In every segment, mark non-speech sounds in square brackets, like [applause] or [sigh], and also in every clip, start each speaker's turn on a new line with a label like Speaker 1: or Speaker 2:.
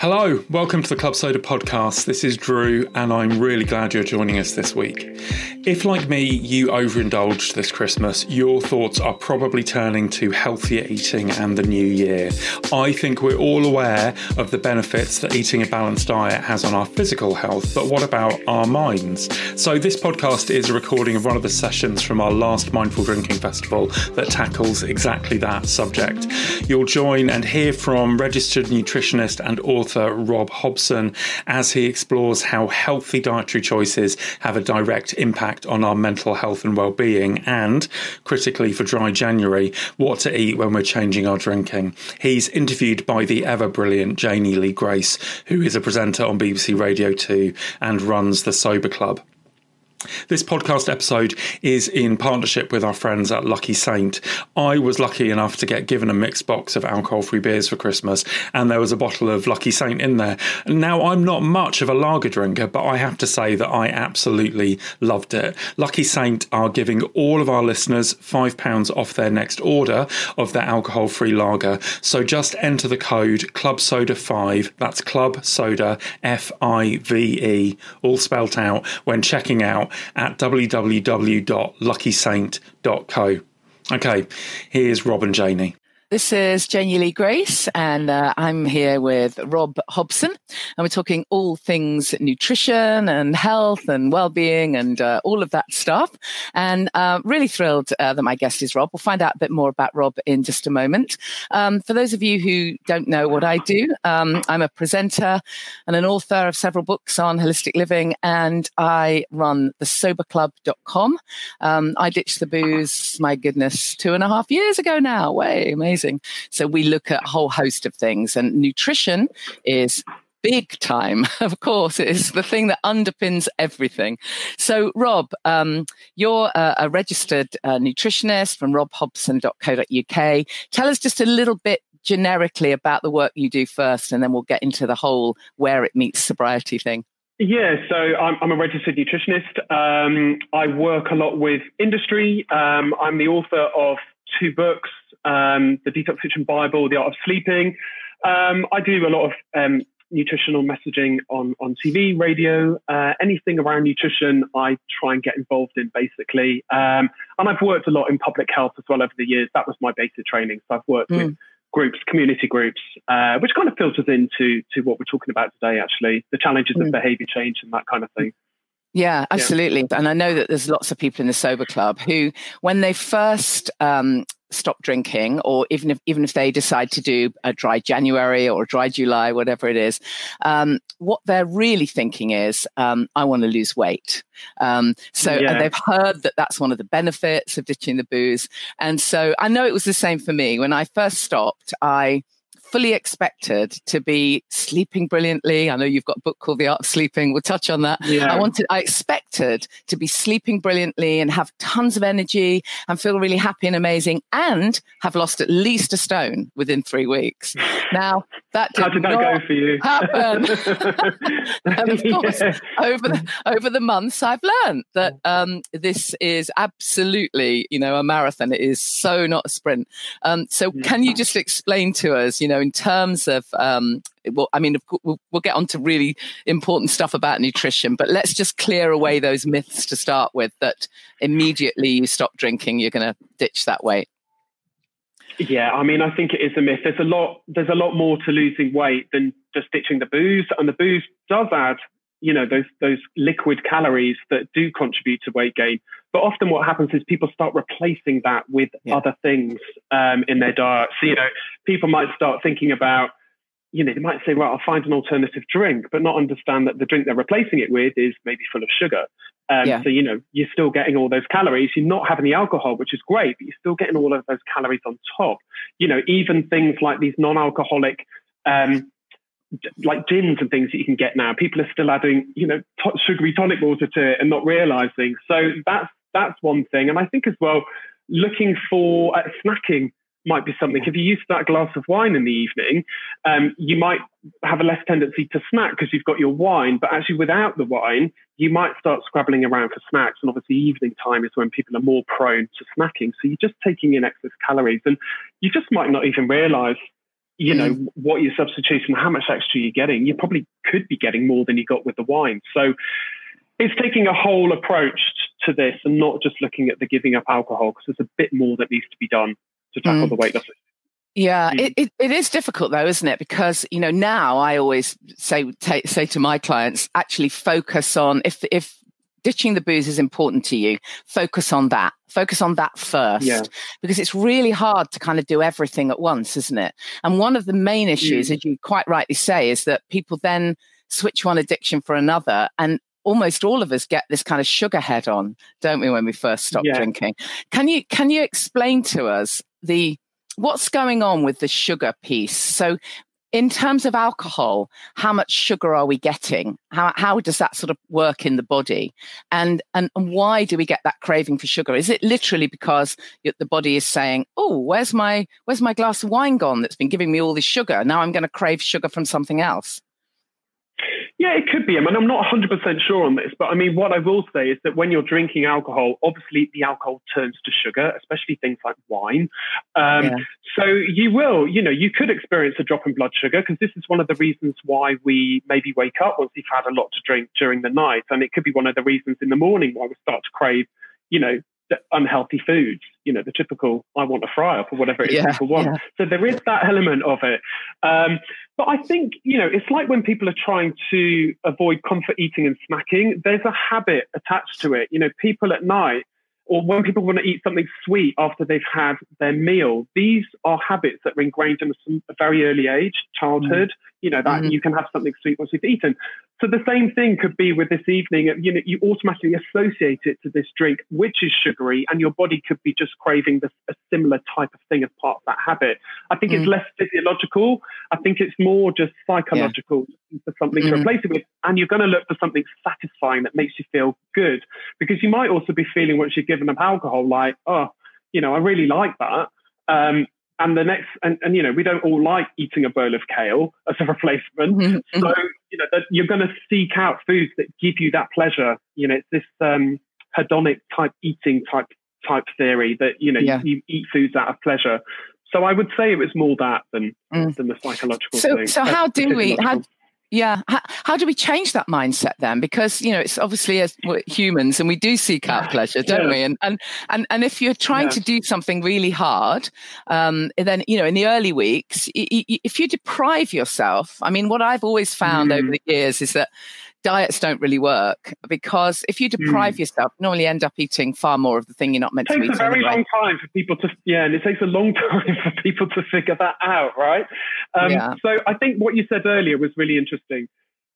Speaker 1: Hello, welcome to the Club Soda podcast. This is Drew, and I'm really glad you're joining us this week. If, like me, you overindulged this Christmas, your thoughts are probably turning to healthier eating and the new year. I think we're all aware of the benefits that eating a balanced diet has on our physical health, but what about our minds? So, this podcast is a recording of one of the sessions from our last Mindful Drinking Festival that tackles exactly that subject. You'll join and hear from registered nutritionist and author author Rob Hobson as he explores how healthy dietary choices have a direct impact on our mental health and well-being and critically for dry January what to eat when we're changing our drinking. He's interviewed by the ever brilliant Janey Lee Grace who is a presenter on BBC Radio 2 and runs the Sober Club. This podcast episode is in partnership with our friends at Lucky Saint. I was lucky enough to get given a mixed box of alcohol free beers for Christmas, and there was a bottle of Lucky Saint in there. Now, I'm not much of a lager drinker, but I have to say that I absolutely loved it. Lucky Saint are giving all of our listeners £5 off their next order of their alcohol free lager. So just enter the code Club Soda 5, that's Club Soda F I V E, all spelt out, when checking out at www.luckysaint.co. Okay, here's Rob and Janey.
Speaker 2: This is Janey Lee Grace, and uh, I'm here with Rob Hobson, and we're talking all things nutrition and health and well-being and uh, all of that stuff. And uh, really thrilled uh, that my guest is Rob. We'll find out a bit more about Rob in just a moment. Um, for those of you who don't know what I do, um, I'm a presenter and an author of several books on holistic living, and I run the soberclub.com. Um, I ditched the booze, my goodness, two and a half years ago now. Way amazing amazing. So we look at a whole host of things, and nutrition is big time. [laughs] Of course, it is the thing that underpins everything. So, Rob, um, you're a, a registered uh, nutritionist from robhobson.co.uk. Tell us just a little bit generically about the work you do first, and then we'll get into the whole where it meets sobriety thing.
Speaker 3: Yeah, so I'm, I'm a registered nutritionist. Um, I work a lot with industry. Um, I'm the author of two books um, the Detoxification Bible, The Art of Sleeping. Um, I do a lot of um, nutritional messaging on, on TV, radio, uh, anything around nutrition, I try and get involved in basically. Um, and I've worked a lot in public health as well over the years. That was my basic training. So I've worked mm. with groups, community groups, uh, which kind of filters into to what we're talking about today, actually, the challenges mm. of behavior change and that kind of thing.
Speaker 2: Yeah, absolutely. Yeah. And I know that there's lots of people in the sober club who, when they first um, stop drinking, or even if even if they decide to do a dry January or a dry July, whatever it is, um, what they're really thinking is, um, I want to lose weight. Um, so yeah. they've heard that that's one of the benefits of ditching the booze, and so I know it was the same for me when I first stopped. I fully expected to be sleeping brilliantly. I know you've got a book called The Art of Sleeping. We'll touch on that. Yeah. I wanted, I expected to be sleeping brilliantly and have tons of energy and feel really happy and amazing and have lost at least a stone within three weeks. [laughs] Now that did
Speaker 3: how did that go for you?
Speaker 2: Happen. and [laughs] [laughs] of course, yeah. over the over the months, I've learned that um, this is absolutely, you know, a marathon. It is so not a sprint. Um, so, can you just explain to us, you know, in terms of um, well, I mean, we'll, we'll get on to really important stuff about nutrition, but let's just clear away those myths to start with. That immediately you stop drinking, you're going to ditch that weight.
Speaker 3: Yeah, I mean, I think it is a myth. There's a lot. There's a lot more to losing weight than just ditching the booze, and the booze does add, you know, those those liquid calories that do contribute to weight gain. But often, what happens is people start replacing that with yeah. other things um, in their diet. So, you know, people might start thinking about you know, they might say, well, I'll find an alternative drink, but not understand that the drink they're replacing it with is maybe full of sugar. Um, yeah. So, you know, you're still getting all those calories. You're not having the alcohol, which is great, but you're still getting all of those calories on top. You know, even things like these non alcoholic, um, like gins and things that you can get now, people are still adding, you know, to- sugary tonic water to it and not realizing. So that's, that's one thing. And I think as well, looking for uh, snacking might be something. If you use that glass of wine in the evening, um, you might have a less tendency to snack because you've got your wine. But actually, without the wine, you might start scrabbling around for snacks. And obviously, evening time is when people are more prone to snacking. So you're just taking in excess calories, and you just might not even realize, you know mm. what you're substituting, how much extra you're getting. You probably could be getting more than you got with the wine. So it's taking a whole approach to this and not just looking at the giving up alcohol because there's a bit more that needs to be done to tackle mm. the weight loss
Speaker 2: yeah, mm. it, it, it is difficult though, isn't it? Because you know now I always say t- say to my clients, actually focus on if if ditching the booze is important to you, focus on that. Focus on that first, yeah. because it's really hard to kind of do everything at once, isn't it? And one of the main issues, mm. as you quite rightly say, is that people then switch one addiction for another, and almost all of us get this kind of sugar head on, don't we, when we first stop yeah. drinking? Can you can you explain to us the what's going on with the sugar piece? So, in terms of alcohol, how much sugar are we getting? How, how does that sort of work in the body? And, and, and why do we get that craving for sugar? Is it literally because the body is saying, oh, where's my, where's my glass of wine gone that's been giving me all this sugar? Now I'm going to crave sugar from something else.
Speaker 3: Yeah, it could be. I mean, I'm not 100% sure on this, but I mean, what I will say is that when you're drinking alcohol, obviously the alcohol turns to sugar, especially things like wine. Um, yeah. So you will, you know, you could experience a drop in blood sugar because this is one of the reasons why we maybe wake up once we've had a lot to drink during the night. And it could be one of the reasons in the morning why we start to crave, you know, unhealthy foods, you know, the typical I want a fry up or whatever it is yeah, people want. Yeah. So there is that element of it. Um, but I think, you know, it's like when people are trying to avoid comfort eating and snacking, there's a habit attached to it. You know, people at night or when people want to eat something sweet after they've had their meal, these are habits that are ingrained in a very early age, childhood. Mm. You know that mm. you can have something sweet once you've eaten. So the same thing could be with this evening. You know, you automatically associate it to this drink, which is sugary, and your body could be just craving this, a similar type of thing as part of that habit. I think mm. it's less physiological. I think it's more just psychological yeah. for something mm. to replace it with. And you're going to look for something satisfying that makes you feel good, because you might also be feeling once you're given up alcohol, like, oh, you know, I really like that. Um, and the next and, and you know we don't all like eating a bowl of kale as a [laughs] replacement mm-hmm. so you know that you're going to seek out foods that give you that pleasure you know it's this um, hedonic type eating type type theory that you know yeah. you, you, eat foods out of pleasure so i would say it was more that than mm. than the psychological
Speaker 2: so
Speaker 3: thing.
Speaker 2: so how do we how yeah. How, how, do we change that mindset then? Because, you know, it's obviously as humans and we do seek out [laughs] pleasure, don't yeah. we? And, and, and, and if you're trying yeah. to do something really hard, um, then, you know, in the early weeks, if you deprive yourself, I mean, what I've always found mm. over the years is that diets don't really work because if you deprive mm. yourself, you normally end up eating far more of the thing you're not meant
Speaker 3: to
Speaker 2: eat.
Speaker 3: It takes a very
Speaker 2: anyway.
Speaker 3: long time for people to, yeah, and it takes a long [laughs] time for people to figure that out, right? Um, yeah. So I think what you said earlier was really interesting.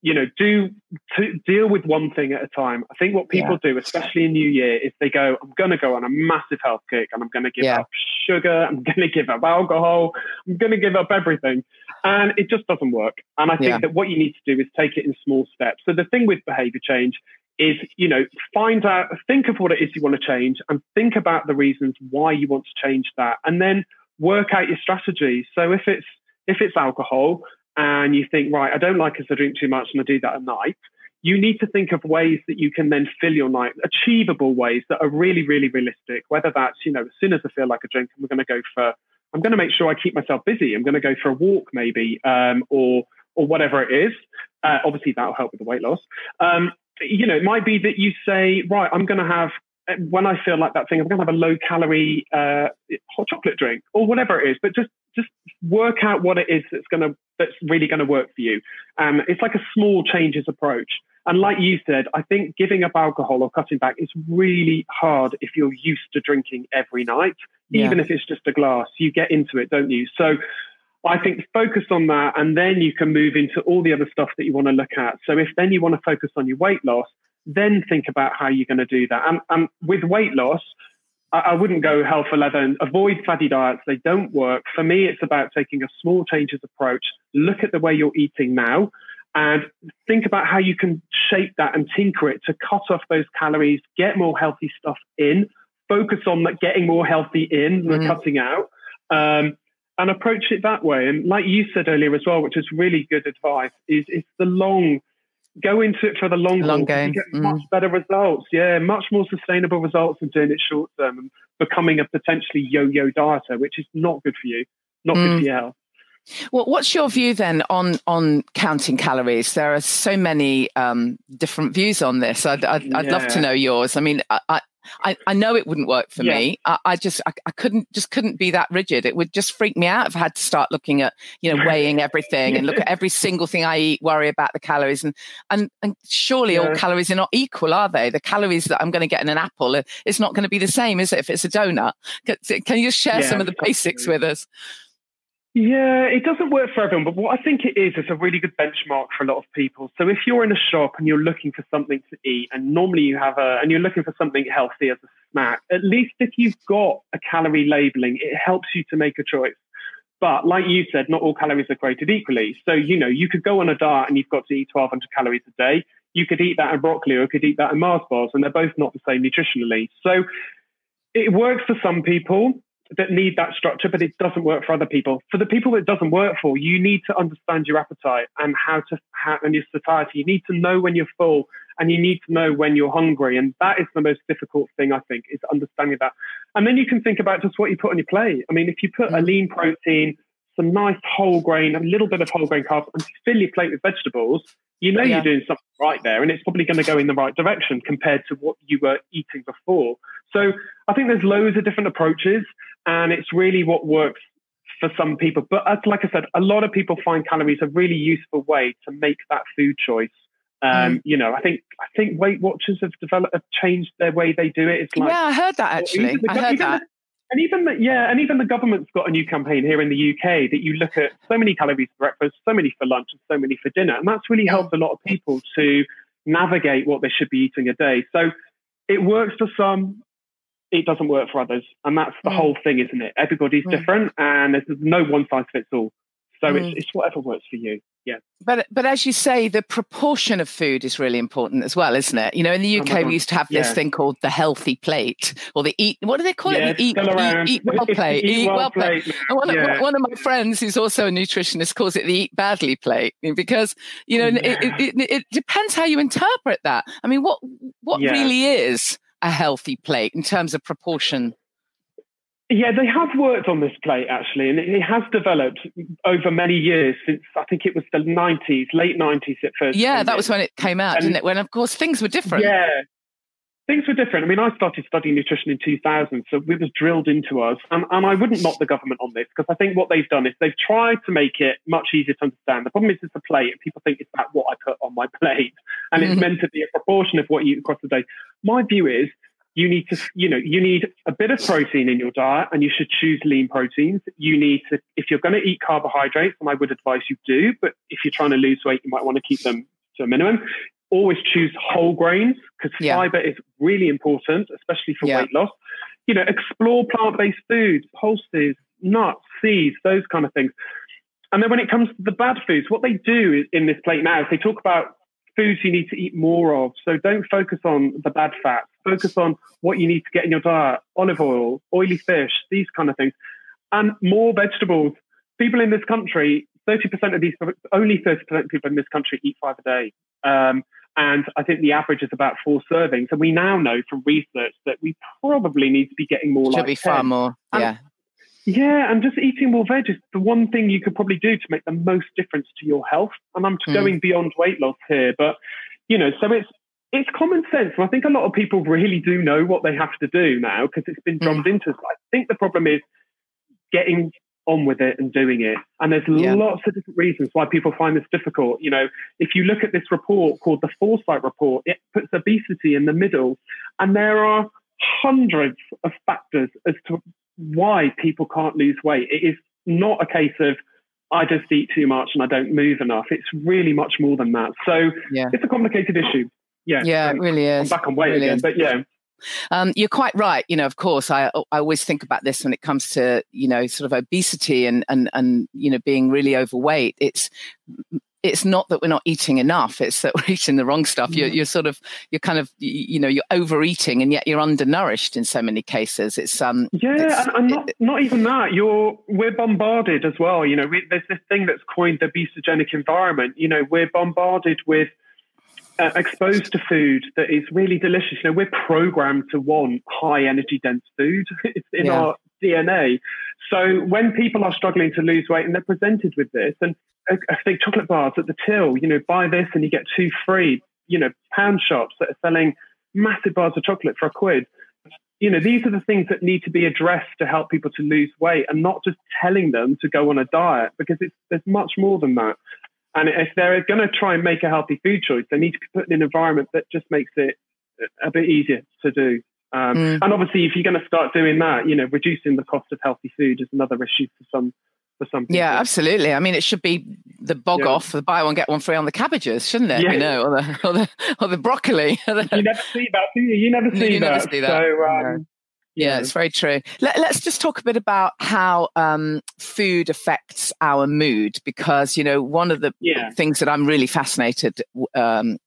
Speaker 3: You know, do to deal with one thing at a time. I think what people yeah. do, especially in New Year, is they go, "I'm going to go on a massive health kick, and I'm going to give yeah. up sugar. I'm going to give up alcohol. I'm going to give up everything." And it just doesn't work. And I think yeah. that what you need to do is take it in small steps. So the thing with behavior change is, you know, find out, think of what it is you want to change and think about the reasons why you want to change that and then work out your strategy. So if it's, if it's alcohol and you think, right, I don't like it to drink too much and I do that at night, you need to think of ways that you can then fill your night, achievable ways that are really, really realistic, whether that's, you know, as soon as I feel like a drink, we're going to go for I'm going to make sure I keep myself busy. I'm going to go for a walk, maybe, um, or or whatever it is. Uh, obviously, that'll help with the weight loss. Um, you know, it might be that you say, right, I'm going to have when I feel like that thing, I'm going to have a low calorie uh, hot chocolate drink or whatever it is. But just just work out what it is that's going to that's really going to work for you. Um, it's like a small changes approach. And like you said, I think giving up alcohol or cutting back is really hard if you're used to drinking every night, yeah. even if it's just a glass. You get into it, don't you? So I think focus on that and then you can move into all the other stuff that you want to look at. So if then you want to focus on your weight loss, then think about how you're going to do that. And, and with weight loss, I, I wouldn't go hell for leather and avoid fatty diets. They don't work. For me, it's about taking a small changes approach. Look at the way you're eating now and think about how you can shape that and tinker it to cut off those calories, get more healthy stuff in, focus on that getting more healthy in than mm-hmm. cutting out, um, and approach it that way. And like you said earlier as well, which is really good advice, is it's the long go into it for the long,
Speaker 2: long game.
Speaker 3: You get mm. much better results. Yeah, much more sustainable results than doing it short term and becoming a potentially yo-yo dieter, which is not good for you, not mm. good for your health.
Speaker 2: Well, what's your view then on on counting calories? There are so many um, different views on this. I'd, I'd, I'd love to know yours. I mean, I, I, I know it wouldn't work for yeah. me. I, I just I, I, couldn't just couldn't be that rigid. It would just freak me out if I had to start looking at you know weighing everything and look at every [laughs] single thing I eat, worry about the calories and and and surely yeah. all calories are not equal, are they? The calories that I'm going to get in an apple, uh, it's not going to be the same, is it? If it's a donut, can, can you share yeah, some of the basics with us?
Speaker 3: Yeah, it doesn't work for everyone, but what I think it is, is a really good benchmark for a lot of people. So if you're in a shop and you're looking for something to eat, and normally you have a, and you're looking for something healthy as a snack, at least if you've got a calorie labeling, it helps you to make a choice. But like you said, not all calories are created equally. So, you know, you could go on a diet and you've got to eat 1200 calories a day. You could eat that in broccoli or you could eat that in Mars bars, and they're both not the same nutritionally. So it works for some people that need that structure, but it doesn't work for other people. For the people it doesn't work for, you need to understand your appetite and how to how, and your satiety. You need to know when you're full and you need to know when you're hungry. And that is the most difficult thing, I think, is understanding that. And then you can think about just what you put on your plate. I mean, if you put a mm. lean protein, some nice whole grain, a little bit of whole grain carbs, and fill your plate with vegetables, you know yeah. you're doing something right there, and it's probably going to go in the right direction compared to what you were eating before. So I think there's loads of different approaches, and it's really what works for some people. But as, like I said, a lot of people find calories a really useful way to make that food choice. Um, mm. You know, I think I think Weight Watchers have developed have changed their way they do it.
Speaker 2: It's like yeah, I heard that actually. I heard that.
Speaker 3: And even the, yeah, and even the government's got a new campaign here in the UK that you look at so many calories for breakfast, so many for lunch, and so many for dinner, and that's really helped a lot of people to navigate what they should be eating a day. So it works for some, it doesn't work for others, and that's the mm. whole thing, isn't it? Everybody's mm. different, and there's no one size fits all. So mm. it's, it's whatever works for you yeah.
Speaker 2: But but as you say, the proportion of food is really important as well, isn't it? You know, in the UK, oh we used to have this yeah. thing called the healthy plate or the eat. What do they call
Speaker 3: yeah,
Speaker 2: it? The eat, eat, eat, well [laughs] plate. Eat, eat well plate. plate. One, yeah. one, of my friends, who's also a nutritionist, calls it the eat badly plate because you know it, it, it, it, depends how you interpret that. I mean, what what really is a healthy plate in terms of proportion?
Speaker 3: Yeah, they have worked on this plate actually, and it has developed over many years since I think it was the 90s, late 90s at first.
Speaker 2: Yeah, that was when it came out, and, didn't it? When, of course, things were different.
Speaker 3: Yeah, things were different. I mean, I started studying nutrition in 2000, so it was drilled into us. And, and I wouldn't knock the government on this because I think what they've done is they've tried to make it much easier to understand. The problem is it's a plate, and people think it's about what I put on my [laughs] plate, and mm-hmm. it's meant to be a proportion of what you eat across the day. My view is you need to, you know, you need a bit of protein in your diet and you should choose lean proteins. You need to, if you're going to eat carbohydrates, and I would advise you do, but if you're trying to lose weight, you might want to keep them to a minimum. Always choose whole grains because yeah. fiber is really important, especially for yeah. weight loss. You know, explore plant based foods, pulses, nuts, seeds, those kind of things. And then when it comes to the bad foods, what they do in this plate now is they talk about foods you need to eat more of. So don't focus on the bad fats. Focus on what you need to get in your diet: olive oil, oily fish, these kind of things, and more vegetables. People in this country, thirty percent of these, only thirty percent of people in this country eat five a day. Um, and I think the average is about four servings. And we now know from research that we probably need to be getting more
Speaker 2: Should
Speaker 3: like
Speaker 2: be 10. far more. And, yeah.
Speaker 3: Yeah, and just eating more veg is the one thing you could probably do to make the most difference to your health. And I'm mm. going beyond weight loss here, but you know, so it's it's common sense. And I think a lot of people really do know what they have to do now because it's been drummed mm. into us. I think the problem is getting on with it and doing it. And there's yeah. lots of different reasons why people find this difficult. You know, if you look at this report called the Foresight Report, it puts obesity in the middle, and there are hundreds of factors as to why people can't lose weight. It is not a case of I just eat too much and I don't move enough. It's really much more than that. So yeah. it's a complicated issue. Yeah,
Speaker 2: yeah, it really is.
Speaker 3: I'm back on weight really again, is. but yeah.
Speaker 2: Um, you're quite right. You know, of course, I I always think about this when it comes to you know sort of obesity and and and you know being really overweight. It's it's not that we're not eating enough it's that [laughs] we're eating the wrong stuff you're, you're sort of you're kind of you know you're overeating and yet you're undernourished in so many cases it's um
Speaker 3: yeah
Speaker 2: it's,
Speaker 3: and, and not, it, not even that you're we're bombarded as well you know we, there's this thing that's coined the obesogenic environment you know we're bombarded with uh, exposed to food that is really delicious. You know, we're programmed to want high energy dense food. [laughs] it's in yeah. our DNA. So when people are struggling to lose weight and they're presented with this, and I think chocolate bars at the till, you know, buy this and you get two free, you know, pound shops that are selling massive bars of chocolate for a quid. You know, these are the things that need to be addressed to help people to lose weight and not just telling them to go on a diet because it's, there's much more than that. And if they're going to try and make a healthy food choice, they need to be put in an environment that just makes it a bit easier to do. Um, mm. And obviously, if you're going to start doing that, you know, reducing the cost of healthy food is another issue for some for some people.
Speaker 2: Yeah, absolutely. I mean, it should be the bog yeah. off, the buy one get one free on the cabbages, shouldn't it? Yeah. You know, or the or the, or the broccoli. [laughs]
Speaker 3: you never see that, do you? You never see you that. Never see that. So,
Speaker 2: um, yeah, it's very true. Let, us just talk a bit about how um, food affects our mood, because you know one of the yeah. things that I'm really fascinated um,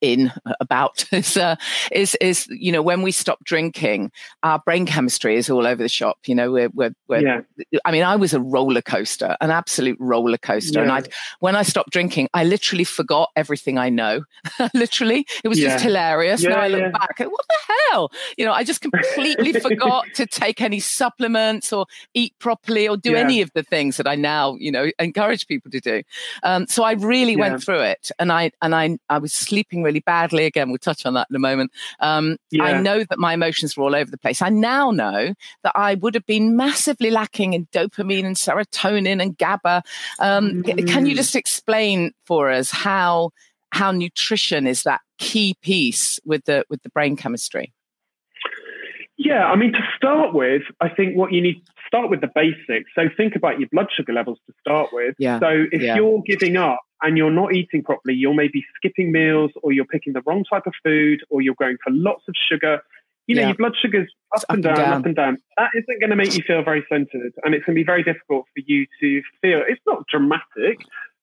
Speaker 2: in about. [laughs] Is uh, is is you know when we stop drinking our brain chemistry is all over the shop. You know we're, we're, we're yeah. i mean i was a roller coaster an absolute roller coaster. Yeah. and i when i stopped drinking i literally forgot everything i know. [laughs] Literally it was yeah. just hilarious. Now i look back what the hell? You know i just completely [laughs] forgot to take any supplements or eat properly or do any of the things that i now you know encourage people to do. Um, so i really went through it. And i and i i was sleeping really badly. Again, we'll touch on that in a moment. Um, yeah. I know that my emotions were all over the place. I now know that I would have been massively lacking in dopamine and serotonin and GABA. Um, mm. Can you mm. just explain for us how how nutrition is that key piece with the with the brain chemistry?
Speaker 3: Yeah, I mean, to start with, I think what you need to start with the basics. So think about your blood sugar levels to start with. Yeah. So if yeah. you're giving up and you're not eating properly, you're maybe skipping meals or you're picking the wrong type of food or you're going for lots of sugar. You know, yeah. your blood sugar's up, up and, down, and down, up and down. That isn't going to make you feel very centered. And it's going to be very difficult for you to feel. It's not dramatic,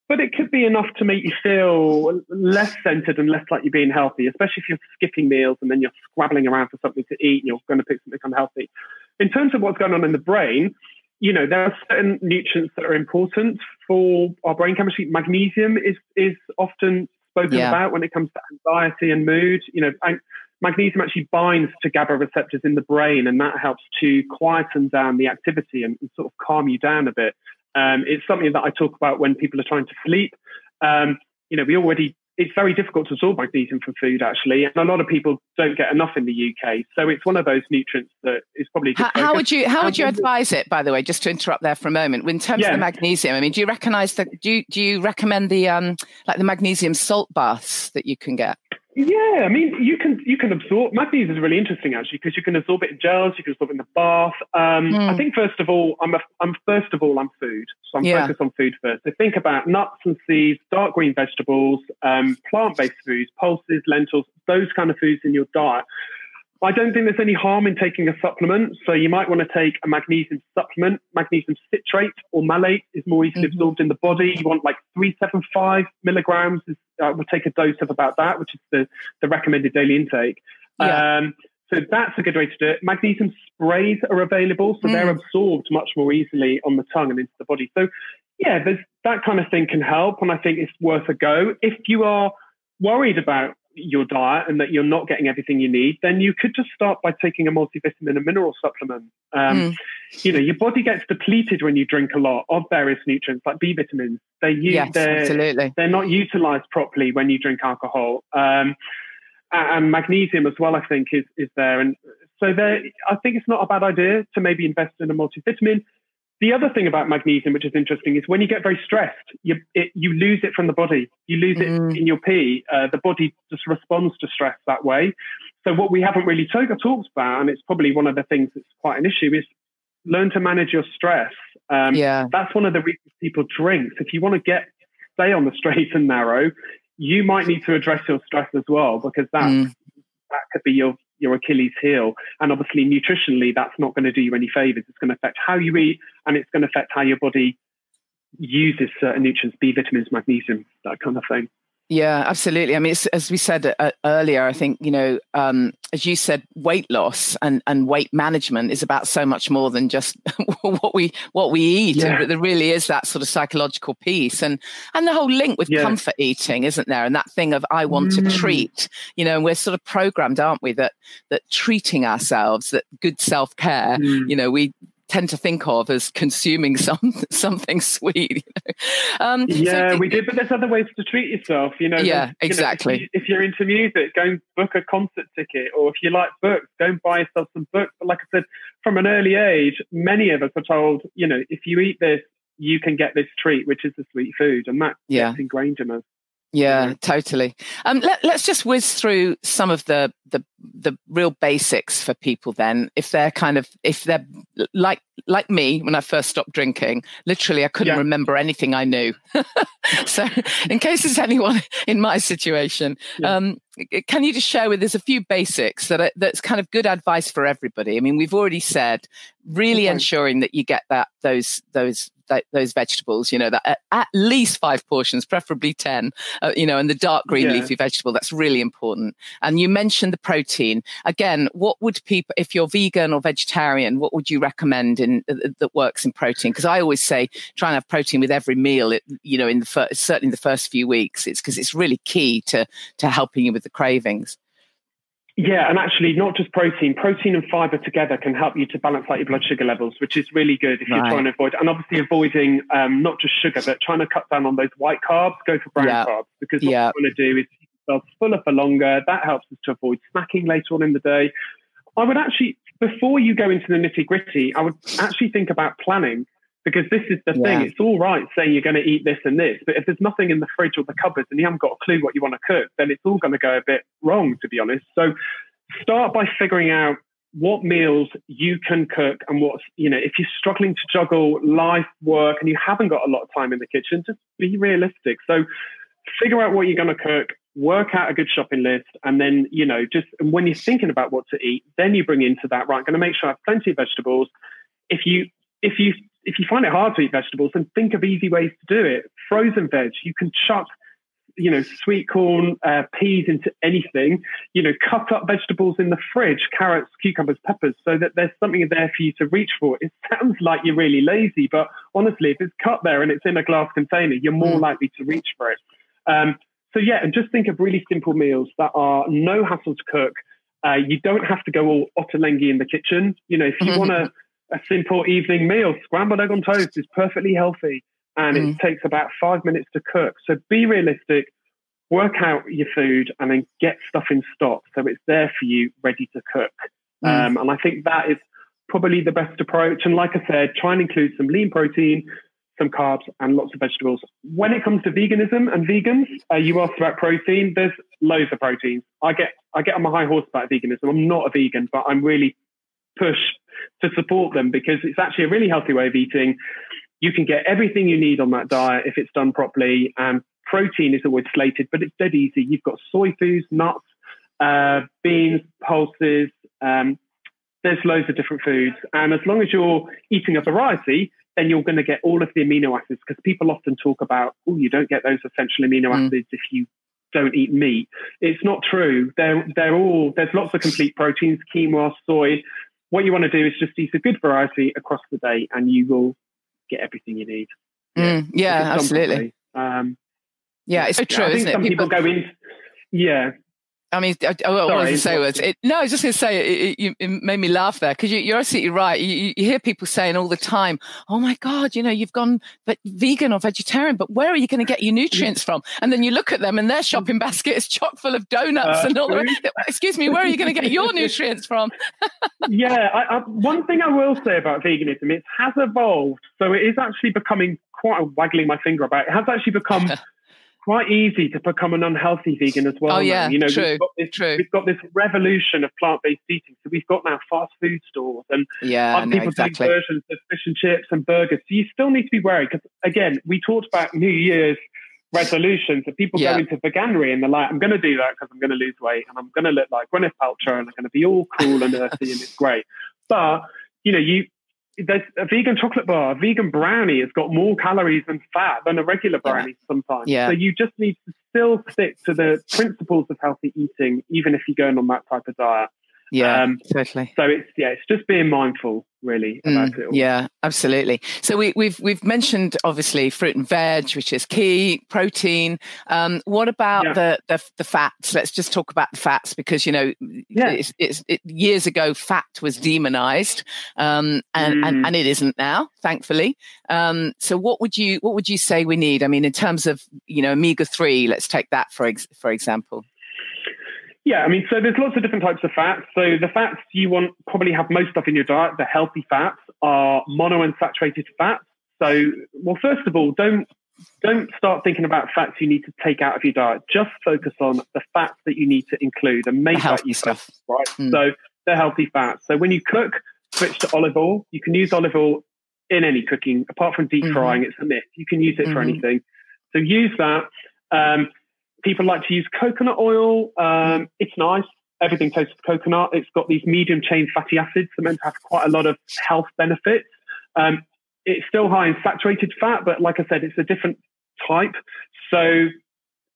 Speaker 3: but it could be enough to make you feel less centered and less like you're being healthy, especially if you're skipping meals and then you're scrabbling around for something to eat and you're going to pick something unhealthy. In terms of what's going on in the brain, you know, there are certain nutrients that are important for our brain chemistry. Magnesium is is often spoken yeah. about when it comes to anxiety and mood. You know, magnesium actually binds to GABA receptors in the brain, and that helps to quieten down the activity and, and sort of calm you down a bit. Um, it's something that I talk about when people are trying to sleep. Um, you know, we already it's very difficult to absorb magnesium from food actually and a lot of people don't get enough in the uk so it's one of those nutrients that is probably
Speaker 2: how, how, would you how would you advise it by the way just to interrupt there for a moment in terms yeah. of the magnesium i mean do you recognize that do you, do you recommend the um like the magnesium salt baths that you can get
Speaker 3: yeah, I mean, you can you can absorb magnesium is really interesting actually because you can absorb it in gels, you can absorb it in the bath. Um, mm. I think first of all, I'm a, I'm first of all I'm food, so I'm yeah. focused on food first. So think about nuts and seeds, dark green vegetables, um, plant based foods, pulses, lentils, those kind of foods in your diet. I don't think there's any harm in taking a supplement. So you might want to take a magnesium supplement. Magnesium citrate or malate is more easily mm-hmm. absorbed in the body. You want like 375 milligrams. Is, uh, we'll take a dose of about that, which is the, the recommended daily intake. Yeah. Um, so that's a good way to do it. Magnesium sprays are available, so mm. they're absorbed much more easily on the tongue and into the body. So yeah, that kind of thing can help, and I think it's worth a go. If you are worried about your diet and that you're not getting everything you need, then you could just start by taking a multivitamin and mineral supplement. Um, mm. You know, your body gets depleted when you drink a lot of various nutrients like B vitamins. They use, yes, they're, absolutely. they're not utilized properly when you drink alcohol. Um, and magnesium as well, I think, is, is there. And so there, I think it's not a bad idea to maybe invest in a multivitamin. The other thing about magnesium, which is interesting, is when you get very stressed, you, it, you lose it from the body. You lose it mm. in your pee. Uh, the body just responds to stress that way. So what we haven't really talked about, and it's probably one of the things that's quite an issue, is learn to manage your stress. Um, yeah. That's one of the reasons people drink. So if you want to get stay on the [laughs] straight and narrow, you might need to address your stress as well because that mm. that could be your your Achilles heel. And obviously, nutritionally, that's not going to do you any favors. It's going to affect how you eat and it's going to affect how your body uses certain nutrients, B vitamins, magnesium, that kind of thing.
Speaker 2: Yeah, absolutely. I mean, as we said uh, earlier, I think you know, um, as you said, weight loss and, and weight management is about so much more than just [laughs] what we what we eat. Yeah. There really is that sort of psychological piece, and and the whole link with yeah. comfort eating, isn't there? And that thing of I want mm. to treat. You know, and we're sort of programmed, aren't we, that that treating ourselves, that good self care. Mm. You know, we tend to think of as consuming [laughs] some something sweet. You know?
Speaker 3: um, yeah, so we do, but there's other ways to treat yourself. You know,
Speaker 2: yeah, exactly.
Speaker 3: You know, if, you, are into music, go and book a concert ticket, or if you like books, go and buy yourself some books. But like I said, from an early age, many of us are told, you know, if you eat this, you can get this treat, which is the sweet food, and that yeah. gets ingrained in us.
Speaker 2: Yeah, totally. Um, let, us just whiz through some of the, the the real basics for people. Then, if they're kind of if they're like like me when I first stopped drinking, literally I couldn't yeah. remember anything I knew. [laughs] so, in case there's anyone in my situation, yeah. um, can you just share with us a few basics that are, that's kind of good advice for everybody? I mean, we've already said really okay. ensuring that you get that those those th- those vegetables, you know, that at, at, least five portions, preferably 10, uh, you know, and the dark green yeah. leafy vegetable, that's really important. And you mentioned the protein. Again, what would people, if you're vegan or vegetarian, what would you recommend in uh, uh that works in protein? Because I always say try and have protein with every meal, it, you know, in the first, certainly the first few weeks. It's because it's really key to, to helping you with the cravings.
Speaker 3: Yeah, and actually, not just protein. Protein and fiber together can help you to balance out your blood sugar levels, which is really good if you're trying to avoid. And obviously, avoiding um, not just sugar, but trying to cut down on those white carbs. Go for brown yeah. carbs because what yeah. you want to do is keep fuller for longer. That helps us to avoid snacking later on in the day. I would actually, before you go into the nitty gritty, I would actually think about planning because this is the yeah. thing. It's all right saying you're going to eat this and this, but if there's nothing in the fridge or the cupboards and you haven't got a clue what you want to cook, then it's all going to go a bit wrong, to be honest. So start by figuring out what meals you can cook and what's, you know, if you're struggling to juggle life, work, and you haven't got a lot of time in the kitchen, just be realistic. So figure out what you're going to cook, work out a good shopping list, and then, you know, just and when you're thinking about what to eat, then you bring into that, right, I'm going to make sure I have plenty of vegetables. If you, if you if you find it hard to eat vegetables, then think of easy ways to do it. Frozen veg, you can chuck, you know, sweet corn, uh, peas into anything. You know, cut up vegetables in the fridge, carrots, cucumbers, peppers, so that there's something there for you to reach for. It sounds like you're really lazy, but honestly, if it's cut there and it's in a glass container, you're more mm. likely to reach for it. Um, so yeah, and just think of really simple meals that are no hassle to cook. Uh, you don't have to go all ottolenghi in the kitchen. You know, if you want to a simple evening meal. Scrambled egg on toast is perfectly healthy and mm. it takes about five minutes to cook. So be realistic, work out your food, and then get stuff in stock so it's there for you, ready to cook. Mm. Um, and I think that is probably the best approach. And like I said, try and include some lean protein, some carbs, and lots of vegetables. When it comes to veganism and vegans, uh, you asked about protein. There's loads of proteins. I get I get on my high horse about veganism. I'm not a vegan, but I'm really push to support them because it's actually a really healthy way of eating. You can get everything you need on that diet if it's done properly. And protein is always slated, but it's dead easy. You've got soy foods, nuts, uh, beans, pulses. Um, there's loads of different foods. And as long as you're eating a variety, then you're going to get all of the amino acids because people often talk about, oh, you don't get those essential amino mm. acids if you don't eat meat. It's not true. They're, they're all, there's lots of complete proteins, quinoa, soy, what you want to do is just eat a good variety across the day and you will get everything you need.
Speaker 2: Mm, yeah, absolutely. Um, yeah, it's so true. I think
Speaker 3: some people, people, go in. Yeah,
Speaker 2: I mean, I, I, what I was say was, it, no, I was just going to say it, it, it, made me laugh there because you, are absolutely right. You, you, hear people saying all the time, "Oh my God, you know, you've gone vegan or vegetarian, but where are you going to get your nutrients from?" And then you look at them, and their shopping basket is chock full of donuts uh, and all. The, excuse me, where are you going to get your [laughs] nutrients from?
Speaker 3: yeah, I, one thing I will say about veganism, it has evolved, so it is actually becoming quite a waggling my finger about. It has actually become [laughs] quite easy to become an unhealthy vegan as well.
Speaker 2: Oh yeah,
Speaker 3: now. you know,
Speaker 2: true,
Speaker 3: we've got this,
Speaker 2: true.
Speaker 3: We've got this revolution of plant-based eating. So we've got now fast food stores and
Speaker 2: yeah, other
Speaker 3: people
Speaker 2: exactly.
Speaker 3: doing versions of fish and chips and burgers. So you still need to be wary because again, we talked about New Year's resolutions that people yeah. go into veganuary and they're like, I'm going to do that because I'm going to lose weight and I'm going to look like Gwyneth Paltrow and I'm going to be all cool and earthy and it's great. But you know, you there's a vegan chocolate bar, a vegan brownie has got more calories and fat than a regular brownie yeah. sometimes. Yeah. So you just need to still stick to the principles of healthy eating, even if you're going on that type of diet.
Speaker 2: Yeah, um, totally.
Speaker 3: So it's yeah, it's just being mindful really about mm, it.
Speaker 2: All. Yeah, absolutely. So we, we've, we've mentioned obviously fruit and veg, which is key, protein. Um, what about yeah. the, the, the fats? Let's just talk about the fats because you know, yeah. it's, it's it, years ago fat was demonized, um, and, mm. and and it isn't now, thankfully. Um, so what would you what would you say we need? I mean, in terms of you know omega three, let's take that for ex- for example.
Speaker 3: Yeah, I mean, so there's lots of different types of fats. So the fats you want probably have most of in your diet, the healthy fats, are monounsaturated fats. So, well, first of all, don't don't start thinking about fats you need to take out of your diet. Just focus on the fats that you need to include and make
Speaker 2: that your stuff.
Speaker 3: Right. Mm. So they're healthy fats. So when you cook, switch to olive oil. You can use olive oil in any cooking, apart from deep mm-hmm. frying. It's a myth. You can use it mm-hmm. for anything. So use that. Um, people like to use coconut oil. Um, it's nice. Everything tastes of coconut. It's got these medium chain fatty acids that meant to have quite a lot of health benefits. Um, it's still high in saturated fat, but like I said, it's a different type. So,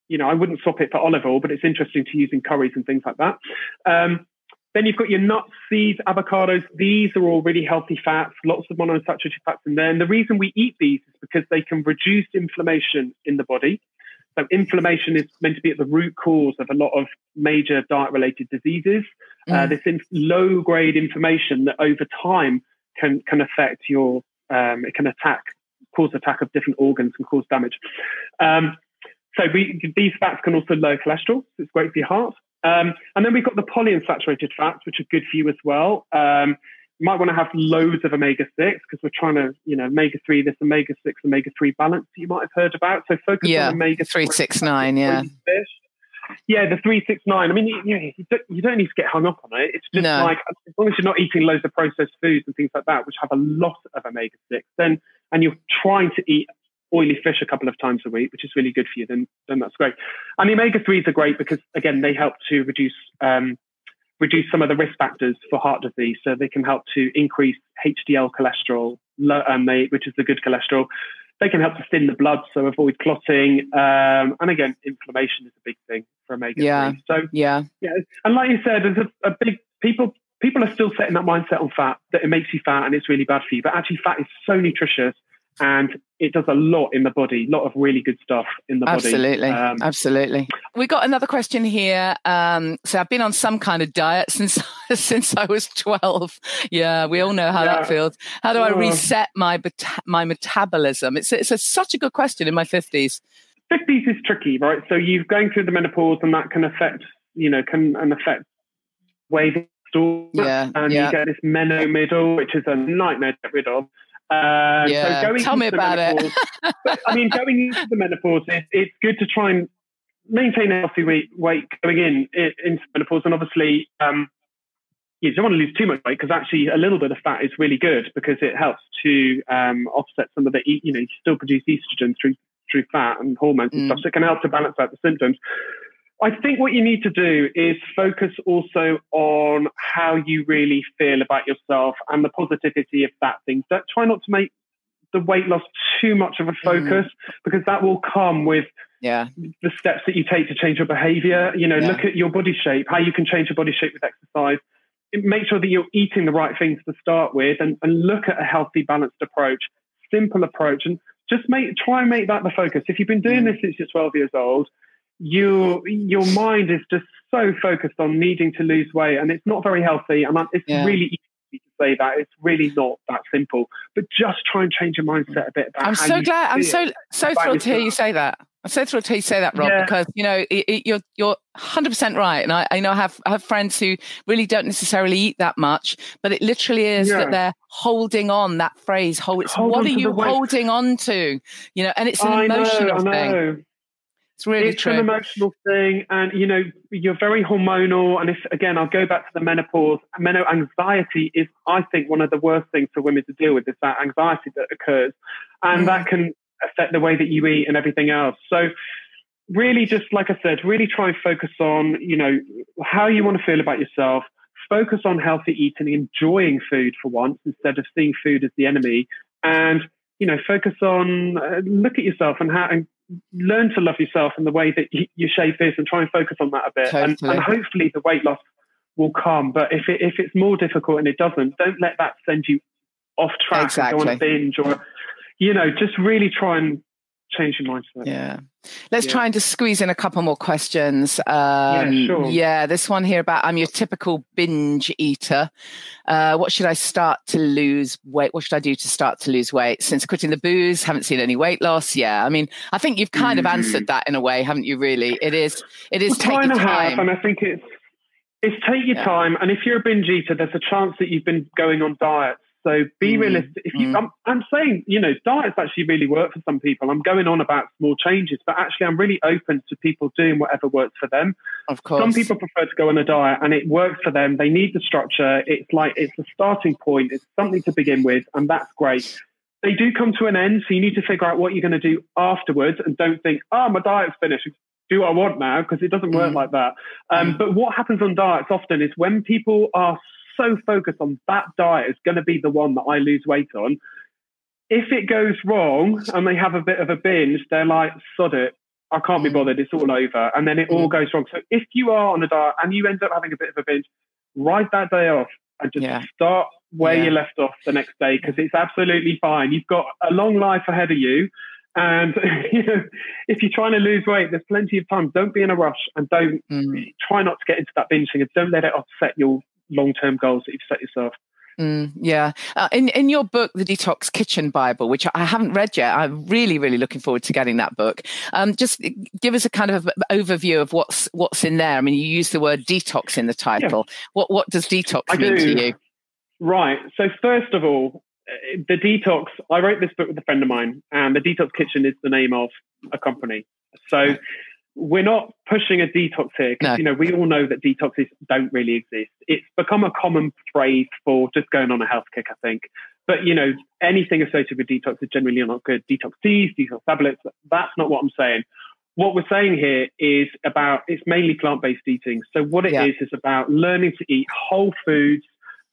Speaker 3: you know, I wouldn't swap it for olive oil, but it's interesting to use in curries and things like that. Um, then you've got your nuts, seeds, avocados. These are all really healthy fats, lots of monounsaturated fats in there. And the reason we eat these is because they can reduce inflammation in the body. So inflammation is meant to be at the root cause of a lot of major diet-related diseases. Uh, mm. Uh, this in low-grade inflammation that over time can can affect your um, it can attack cause attack of different organs and cause damage. Um, so we, these fats can also lower cholesterol. So it's great for your heart. Um, and then we've got the polyunsaturated fats, which are good for you as well. You might want to have loads of omega 6 because we're trying to, you know, omega 3, this omega 6, omega 3 balance that you might have heard about. So focus
Speaker 2: yeah,
Speaker 3: on omega
Speaker 2: 369, yeah.
Speaker 3: Fish. Yeah, the 369. I mean, you, you, you, don't, you, don't, need to get hung up on it. It's just no. like, as long as you're not eating loads of processed foods and things like that, which have a lot of omega 6, then, and you're trying to eat oily fish a couple of times a week, which is really good for you, then, then that's great. And the omega 3s are great because, again, they help to reduce um, reduce some of the risk factors for heart disease. So they can help to increase HDL cholesterol, um, which is the good cholesterol. They can help to thin the blood, so avoid clotting. Um, and again, inflammation is a big thing for omega.
Speaker 2: Yeah. So yeah,
Speaker 3: yeah. And like you said, there's a, a big people people are still setting that mindset on fat that it makes you fat and it's really bad for you. But actually, fat is so nutritious and it does a lot in the body, a lot of really good stuff in the
Speaker 2: absolutely, body. Um, absolutely, We got another question here. Um, so I've been on some kind of diet since [laughs] since I was twelve. Yeah, we all know how yeah. that feels. How do I reset my my metabolism? It's it's a, such a good question in my fifties.
Speaker 3: Fifties is tricky, right? So you're going through the menopause, and that can affect you know can and affect way store,
Speaker 2: yeah,
Speaker 3: and
Speaker 2: yeah.
Speaker 3: you get this meno middle, which is a nightmare to get rid of.
Speaker 2: Uh, yeah. So Tell me about
Speaker 3: menopause, it. but, I mean, going into the menopause, it, it's good to try and maintain a healthy weight, weight going in, in into menopause. And obviously, um, you don't want to lose too much weight because actually a little bit of fat is really good because it helps to um, offset some of the, you know, you still produce estrogen through through fat and hormones and mm. stuff. So it can help to balance out the symptoms. I think what you need to do is focus also on how you really feel about yourself and the positivity of that thing. Don't try not to make the weight loss too much of a focus mm. because that will come with
Speaker 2: yeah.
Speaker 3: the steps that you take to change your behavior. You know, yeah. look at your body shape, how you can change your body shape with exercise. Make sure that you're eating the right things to start with and, and look at a healthy, balanced approach, simple approach, and just make try and make that the focus. If you've been doing mm. this since you're 12 years old, your your mind is just so focused on needing to lose weight, and it's not very healthy. And it's yeah. really easy to say that it's really not that simple. But just try and change your mindset a bit.
Speaker 2: I'm so glad. I'm so so thrilled to hear you say that. I'm so thrilled to hear you say that, Rob, yeah. because you know it, it, you're you're 100 percent right, and I, I know I have I have friends who really don't necessarily eat that much, but it literally is yeah. that they're holding on. That phrase, hold. It's, Hold what are you holding on to? You know, and it's an I emotional know, thing. It's really
Speaker 3: it's
Speaker 2: true.
Speaker 3: an emotional thing, and you know you're very hormonal. And if again, I'll go back to the menopause. Menopause anxiety is, I think, one of the worst things for women to deal with is that anxiety that occurs, and mm. that can affect the way that you eat and everything else. So, really, just like I said, really try and focus on you know how you want to feel about yourself. focus on healthy eating, enjoying food for once instead of seeing food as the enemy, and you know, focus on uh, look at yourself and how and learn to love yourself in the way that y- your shape is, and try and focus on that a bit,
Speaker 2: totally.
Speaker 3: and, and hopefully the weight loss will come. But if it, if it's more difficult and it doesn't, don't let that send you off track
Speaker 2: exactly.
Speaker 3: and go on a binge or you know, just really try and change your mindset.
Speaker 2: Yeah. Let's
Speaker 3: Yeah.
Speaker 2: try and just squeeze in a couple more questions. Um,
Speaker 3: Yeah, sure.
Speaker 2: yeah, this one here about I'm your typical binge eater. Uh, what should I start to lose weight? What should I do to start to lose weight? Since quitting the booze, haven't seen any weight loss. Yeah, I mean, I think you've kind of
Speaker 3: Mm.
Speaker 2: answered that in a way, haven't you? Really, it is. It is
Speaker 3: Well,
Speaker 2: take
Speaker 3: kind
Speaker 2: your
Speaker 3: of have, and I think it's it's take your
Speaker 2: Yeah.
Speaker 3: time. And if you're a binge eater, there's a chance that you've been going on diets. So be
Speaker 2: Mm,
Speaker 3: realistic. If you,
Speaker 2: mm.
Speaker 3: I'm, I'm saying, you know, diets actually really work for some people. I'm going on about small changes, but actually, I'm really open to people doing whatever works for them.
Speaker 2: of course.
Speaker 3: Some people prefer to go on a diet, and it works for them. They need the structure. It's like it's a starting point. It's something to begin with, and that's great. They do come to an end, so you need to figure out what you're going to do afterwards, and don't think, "Oh, my diet's finished. Do what I want now," because it doesn't work
Speaker 2: Mm.
Speaker 3: like that. Um,
Speaker 2: Mm.
Speaker 3: But what happens on diets often is when people are so focused on that diet is going to be the one that I lose weight on. If it goes wrong and they have a bit of a binge, they're like, "Sod it." I can't be
Speaker 2: Mm.
Speaker 3: bothered. It's all over. And then it all goes wrong. So if you are on a diet and you end up having a bit of a binge, write that day off and just
Speaker 2: Yeah.
Speaker 3: start where
Speaker 2: Yeah.
Speaker 3: you left off the next day because it's absolutely fine. You've got a long life ahead of you. And [laughs] you know, if you're trying to lose weight, there's plenty of time. Don't be in a rush and don't
Speaker 2: Mm.
Speaker 3: try not to get into that binge thing and don't let it upset your long-term goals that you've set yourself.
Speaker 2: Mm, yeah. Uh, in in your book, The Detox Kitchen Bible, which I haven't read yet, I'm really really looking forward to getting that book. Um, just give us a kind of overview of what's what's in there. I mean, you use the word detox in the title. What what does detox
Speaker 3: I
Speaker 2: mean
Speaker 3: do.
Speaker 2: to you?
Speaker 3: Right. So first of all, uh, the detox. I wrote this book with a friend of mine, and the Detox Kitchen is the name of a company. So we're not pushing a detox here because
Speaker 2: No.
Speaker 3: you know we all know that detoxes don't really exist. It's become a common phrase for just going on a health kick, I think. But you know, anything associated with detox is generally not good. Detox teas, detox tablets. That's not what I'm saying. What we're saying here is about it's mainly plant-based eating. So what it is
Speaker 2: Yeah.
Speaker 3: is about learning to eat whole foods.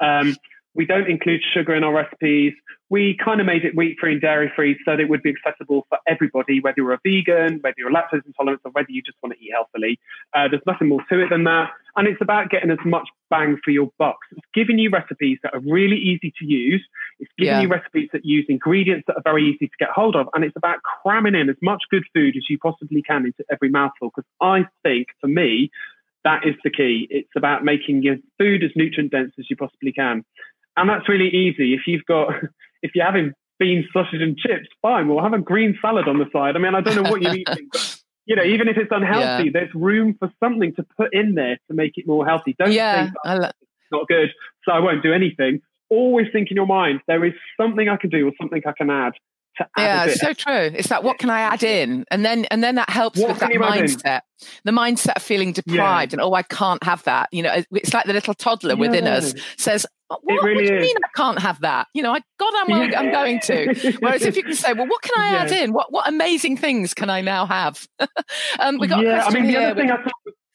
Speaker 3: Um, we don't include sugar in our recipes. We kind of made it wheat free and dairy free so that it would be accessible for everybody, whether you're a vegan, whether you're lactose intolerant, or whether you just want to eat healthily. Uh, there's nothing more to it than that. And it's about getting as much bang for your buck. It's giving you recipes that are really easy to use. It's giving
Speaker 2: Yeah.
Speaker 3: you recipes that use ingredients that are very easy to get hold of. And it's about cramming in as much good food as you possibly can into every mouthful. Because I think, for me, that is the key. It's about making your food as nutrient dense as you possibly can. And that's really easy. If you've got, [laughs] if you're having beans, sausage, and chips, fine. We'll have a green salad on the side. I mean, I don't know what you're [laughs] eating, but you know, even if it's unhealthy, there's room for something to put in there to make it more healthy. Don't
Speaker 2: Yeah,
Speaker 3: think it's not good, so I won't do anything. Always think in your mind, there is something I can do or something I can add to
Speaker 2: yeah, it's so true. It's like what can I add in, and then and then that helps
Speaker 3: What
Speaker 2: with that
Speaker 3: you add in?
Speaker 2: mindset. The mindset of feeling deprived and oh, I can't have that. You know, it's like the little toddler within us
Speaker 3: Yeah.
Speaker 2: "What, what
Speaker 3: really
Speaker 2: do you
Speaker 3: is.
Speaker 2: mean I can't have that?" You know, I God, I'm, I'm going to. Whereas if you can say, "Well, what can I add
Speaker 3: Yeah.
Speaker 2: in? What what amazing things can I now have?" [laughs] um, we got
Speaker 3: yeah, I mean, the other thing I thought,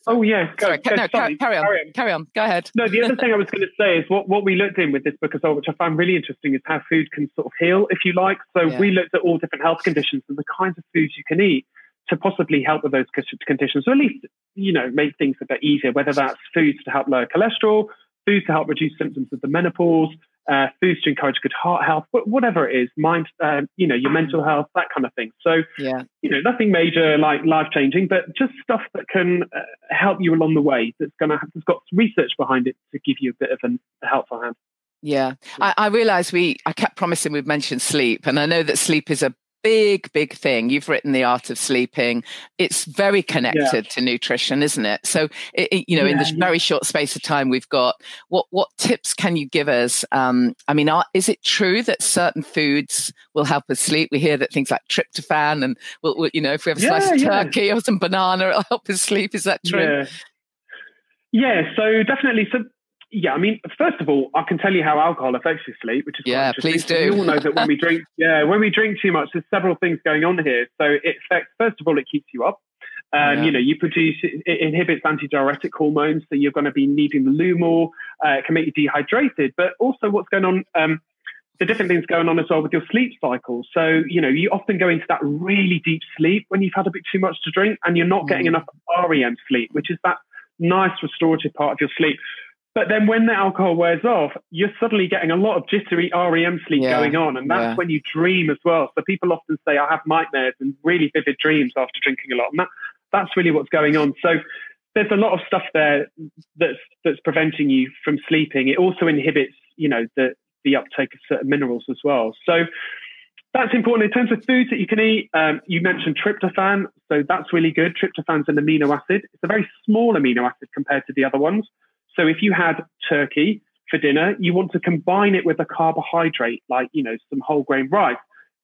Speaker 3: oh yeah, go,
Speaker 2: Sorry,
Speaker 3: go,
Speaker 2: no,
Speaker 3: sorry,
Speaker 2: carry on,
Speaker 3: carry on.
Speaker 2: carry on, go ahead.
Speaker 3: No, the other thing I was going to say is what, what we looked in with this book as well, which I found really interesting, is how food can sort of heal, if you like. So
Speaker 2: Yeah.
Speaker 3: we looked at all different health conditions and the kinds of foods you can eat to possibly help with those conditions, or at least, you know, make things a bit easier, whether that's foods to help lower cholesterol, foods to help reduce symptoms of the menopause, uh, foods to encourage good heart health, wh- whatever it is, mind, uh, you know, your mental health, that kind of thing. So,
Speaker 2: Yeah,
Speaker 3: you know, nothing major like life changing, but just stuff that can uh, help you along the way. That's going to have, that's got research behind it to give you a bit of an, a helpful hand.
Speaker 2: Yeah, I, I realised we. I kept promising we'd mention sleep, and I know that sleep is a big, big thing. You've written the art of sleeping. It's very connected to nutrition, isn't it? So, it, it- you know, in
Speaker 3: Yeah,
Speaker 2: the
Speaker 3: yeah.
Speaker 2: very short space of time we've got, what what tips can you give us? Um, I mean, are, is it true that certain foods will help us sleep? We hear that things like tryptophan and, will, will, you know, if we have a slice
Speaker 3: Yeah,
Speaker 2: of
Speaker 3: yeah.
Speaker 2: turkey or some banana, it'll help us sleep. Is that true?
Speaker 3: Yeah. Yeah, so definitely. So, yeah, I mean, first of all, I can tell you how alcohol affects your sleep, which is
Speaker 2: Yeah, please do.
Speaker 3: We all know that when we drink, [laughs] yeah, when we drink too much, there's several things going on here. So it affects. First of all, it keeps you up. Um, yeah. You know, you produce it inhibits antidiuretic hormones, so you're going to be needing the loo more. Uh, it can make you dehydrated, but also what's going on. Um, the different things going on as well with your sleep cycle. So, you know, you often go into that really deep sleep when you've had a bit too much to drink and you're not getting mm. enough REM sleep, which is that nice restorative part of your sleep. But then when the alcohol wears off, you're suddenly getting a lot of jittery REM sleep yeah. going on. And that's yeah. when you dream as well. So people often say, I have nightmares and really vivid dreams after drinking a lot. And that, that's really what's going on. So there's a lot of stuff there that's, that's preventing you from sleeping. It also inhibits, you know, the, the uptake of certain minerals as well. So that's important in terms of foods that you can eat. Um, you mentioned tryptophan, so that's really good. Tryptophan's an amino acid. It's a very small amino acid compared to the other ones. So if you had turkey for dinner, you want to combine it with a carbohydrate like you know some whole grain rice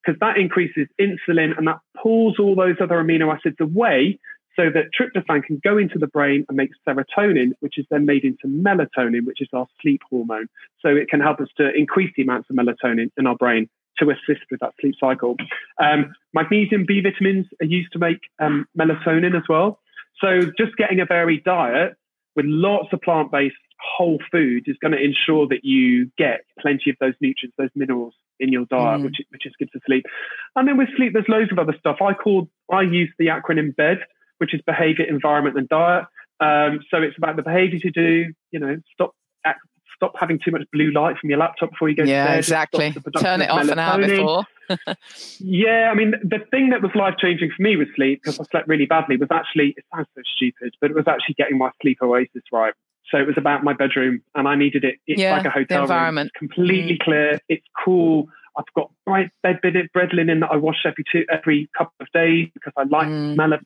Speaker 3: because that increases insulin and that pulls all those other amino acids away so that tryptophan can go into the brain and make serotonin, which is then made into melatonin, which is our sleep hormone. So it can help us to increase the amounts of melatonin in our brain to assist with that sleep cycle. Um, magnesium, B vitamins are used to make um, melatonin as well. So just getting a varied diet with lots of plant-based whole foods is going to ensure that you get plenty of those nutrients, those minerals in your diet, mm. which, which is good for sleep. And then with sleep, there's loads of other stuff. I call, I use the acronym BED, which is behavior, environment, and diet. Um, so it's about the behavior to do, you know, stop stop having too much blue light from your laptop before you go
Speaker 2: yeah,
Speaker 3: to bed.
Speaker 2: exactly. Turn it off an hour before. [laughs] [laughs]
Speaker 3: yeah, I mean, the thing that was life changing for me with sleep, because I slept really badly, was actually, it sounds so stupid, but it was actually getting my sleep oasis right. So it was about my bedroom, and I needed it. It's yeah, like a hotel environment. Room. It's completely mm. clear. It's cool. I've got bright bed bread linen that I wash every two every couple of days because I like mm. the smell of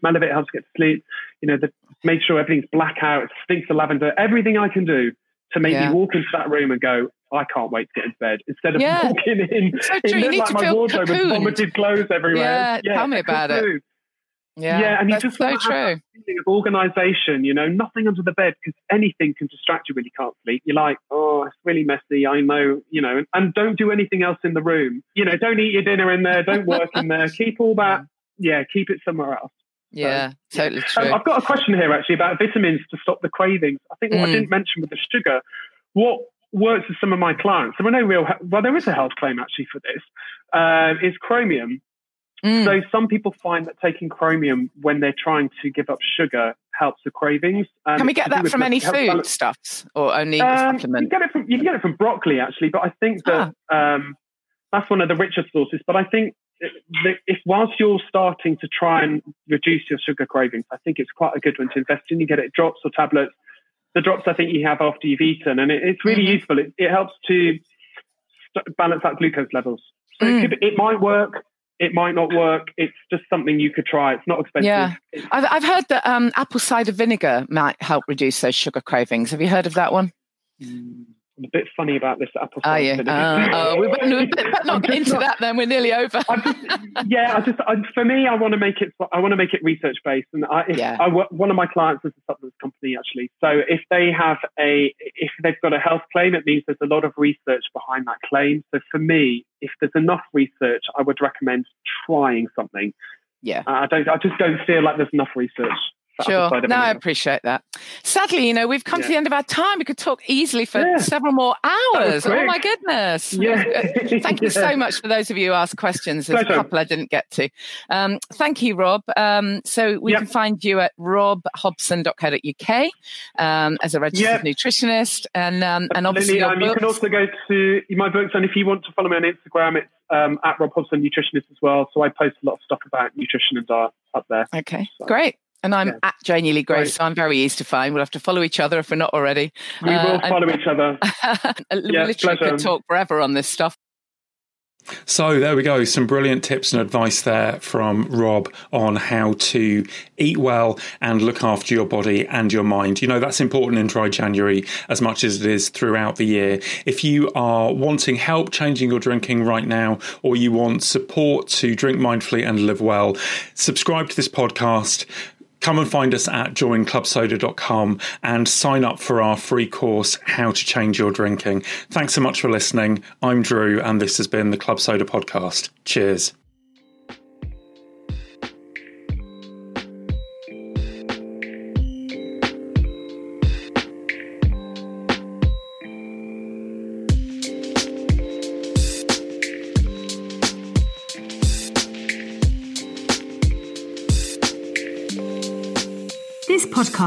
Speaker 3: smell of it helps get to sleep. You know, the, make sure everything's black out, it stinks of lavender, everything I can do to make yeah. me walk into that room and go, I can't wait to get into bed instead of yeah. walking in. So.
Speaker 2: You need
Speaker 3: like my wardrobe with vomited clothes everywhere.
Speaker 2: Yeah, yeah tell me about it.
Speaker 3: Yeah, yeah, and
Speaker 2: you
Speaker 3: just
Speaker 2: so true.
Speaker 3: feeling of organisation. You know, nothing under the bed because anything can distract you when you can't sleep. You're like, oh, it's really messy. I know, you know, and, and don't do anything else in the room. You know, don't eat your dinner in there. Don't work in there. [laughs] Keep all that. Yeah, keep it somewhere else.
Speaker 2: Yeah, so, totally true.
Speaker 3: Um, I've got a question here actually about vitamins to stop the cravings. I think what mm. I didn't mention with the sugar, what works with some of my clients, there are no real, well, there is a health claim actually for this, uh, is chromium. Mm. So some people find that taking chromium when they're trying to give up sugar helps the cravings.
Speaker 2: Um, can we get that from any food stuffs or only um, supplement?
Speaker 3: You, get it from, you can get it from broccoli actually, but I think that ah. um, that's one of the richer sources. But I think if whilst you're starting to try and reduce your sugar cravings, I think it's quite a good one to invest in. You get it drops or tablets. The drops I think you have after you've eaten, and it, it's really mm-hmm. useful. It, it, helps to balance out glucose levels. So mm. it, could, it might work. It might not work. It's just something you could try. It's not expensive.
Speaker 2: Yeah, I've, I've heard that um, apple cider vinegar might help reduce those sugar cravings. Have you heard of that one?
Speaker 3: Mm. I'm a bit funny about this apple
Speaker 2: cider. Are you? Uh, [laughs] oh, we better, not get into that. Then we're nearly over.
Speaker 3: Just, yeah, I just I, for me, I want to make it. I want to make it research based, and I, if, yeah. I, one of my clients is a supplements company actually. So if they have a, if they've got a health claim, it means there's a lot of research behind that claim. So for me, if there's enough research, I would recommend trying something.
Speaker 2: Yeah,
Speaker 3: uh, I don't. I just don't feel like there's enough research.
Speaker 2: Sure. No, I appreciate that. Sadly, you know, we've come yeah. to the end of our time. We could talk easily for yeah. several more hours. Oh my goodness. Yeah. thank you [laughs] so much for those of you who asked questions. There's Pleasure. a couple I didn't get to. Um, thank you, Rob. Um, so we yep. can find you at robhobson.co.uk um, as a registered yep. nutritionist. And, um, and obviously,
Speaker 3: um, you can also go to my books. And if you want to follow me on Instagram, it's um, at Rob Hobson Nutritionist as well. So I post a lot of stuff about nutrition and diet up there.
Speaker 2: Okay, so. great. And I'm yeah. at Janey Lee Grace, right. so I'm very easy to find. We'll have to follow each other if we're not already.
Speaker 3: We uh, will follow each other. [laughs]
Speaker 2: we yes, literally pleasure. could talk forever on this stuff.
Speaker 1: So there we go. Some brilliant tips and advice there from Rob on how to eat well and look after your body and your mind. You know, that's important in dry January as much as it is throughout the year. If you are wanting help changing your drinking right now, or you want support to drink mindfully and live well, subscribe to this podcast Come and find us at joinclubsoda.com and sign up for our free course, How to Change Your Drinking. Thanks so much for listening. I'm Dru, and this has been the Club Soda Podcast. Cheers.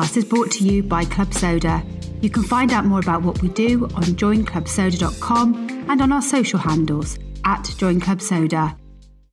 Speaker 4: Podcast is brought to you by Club Soda. You can find out more about what we do on joinclubsoda.com and on our social handles at Join Club Soda.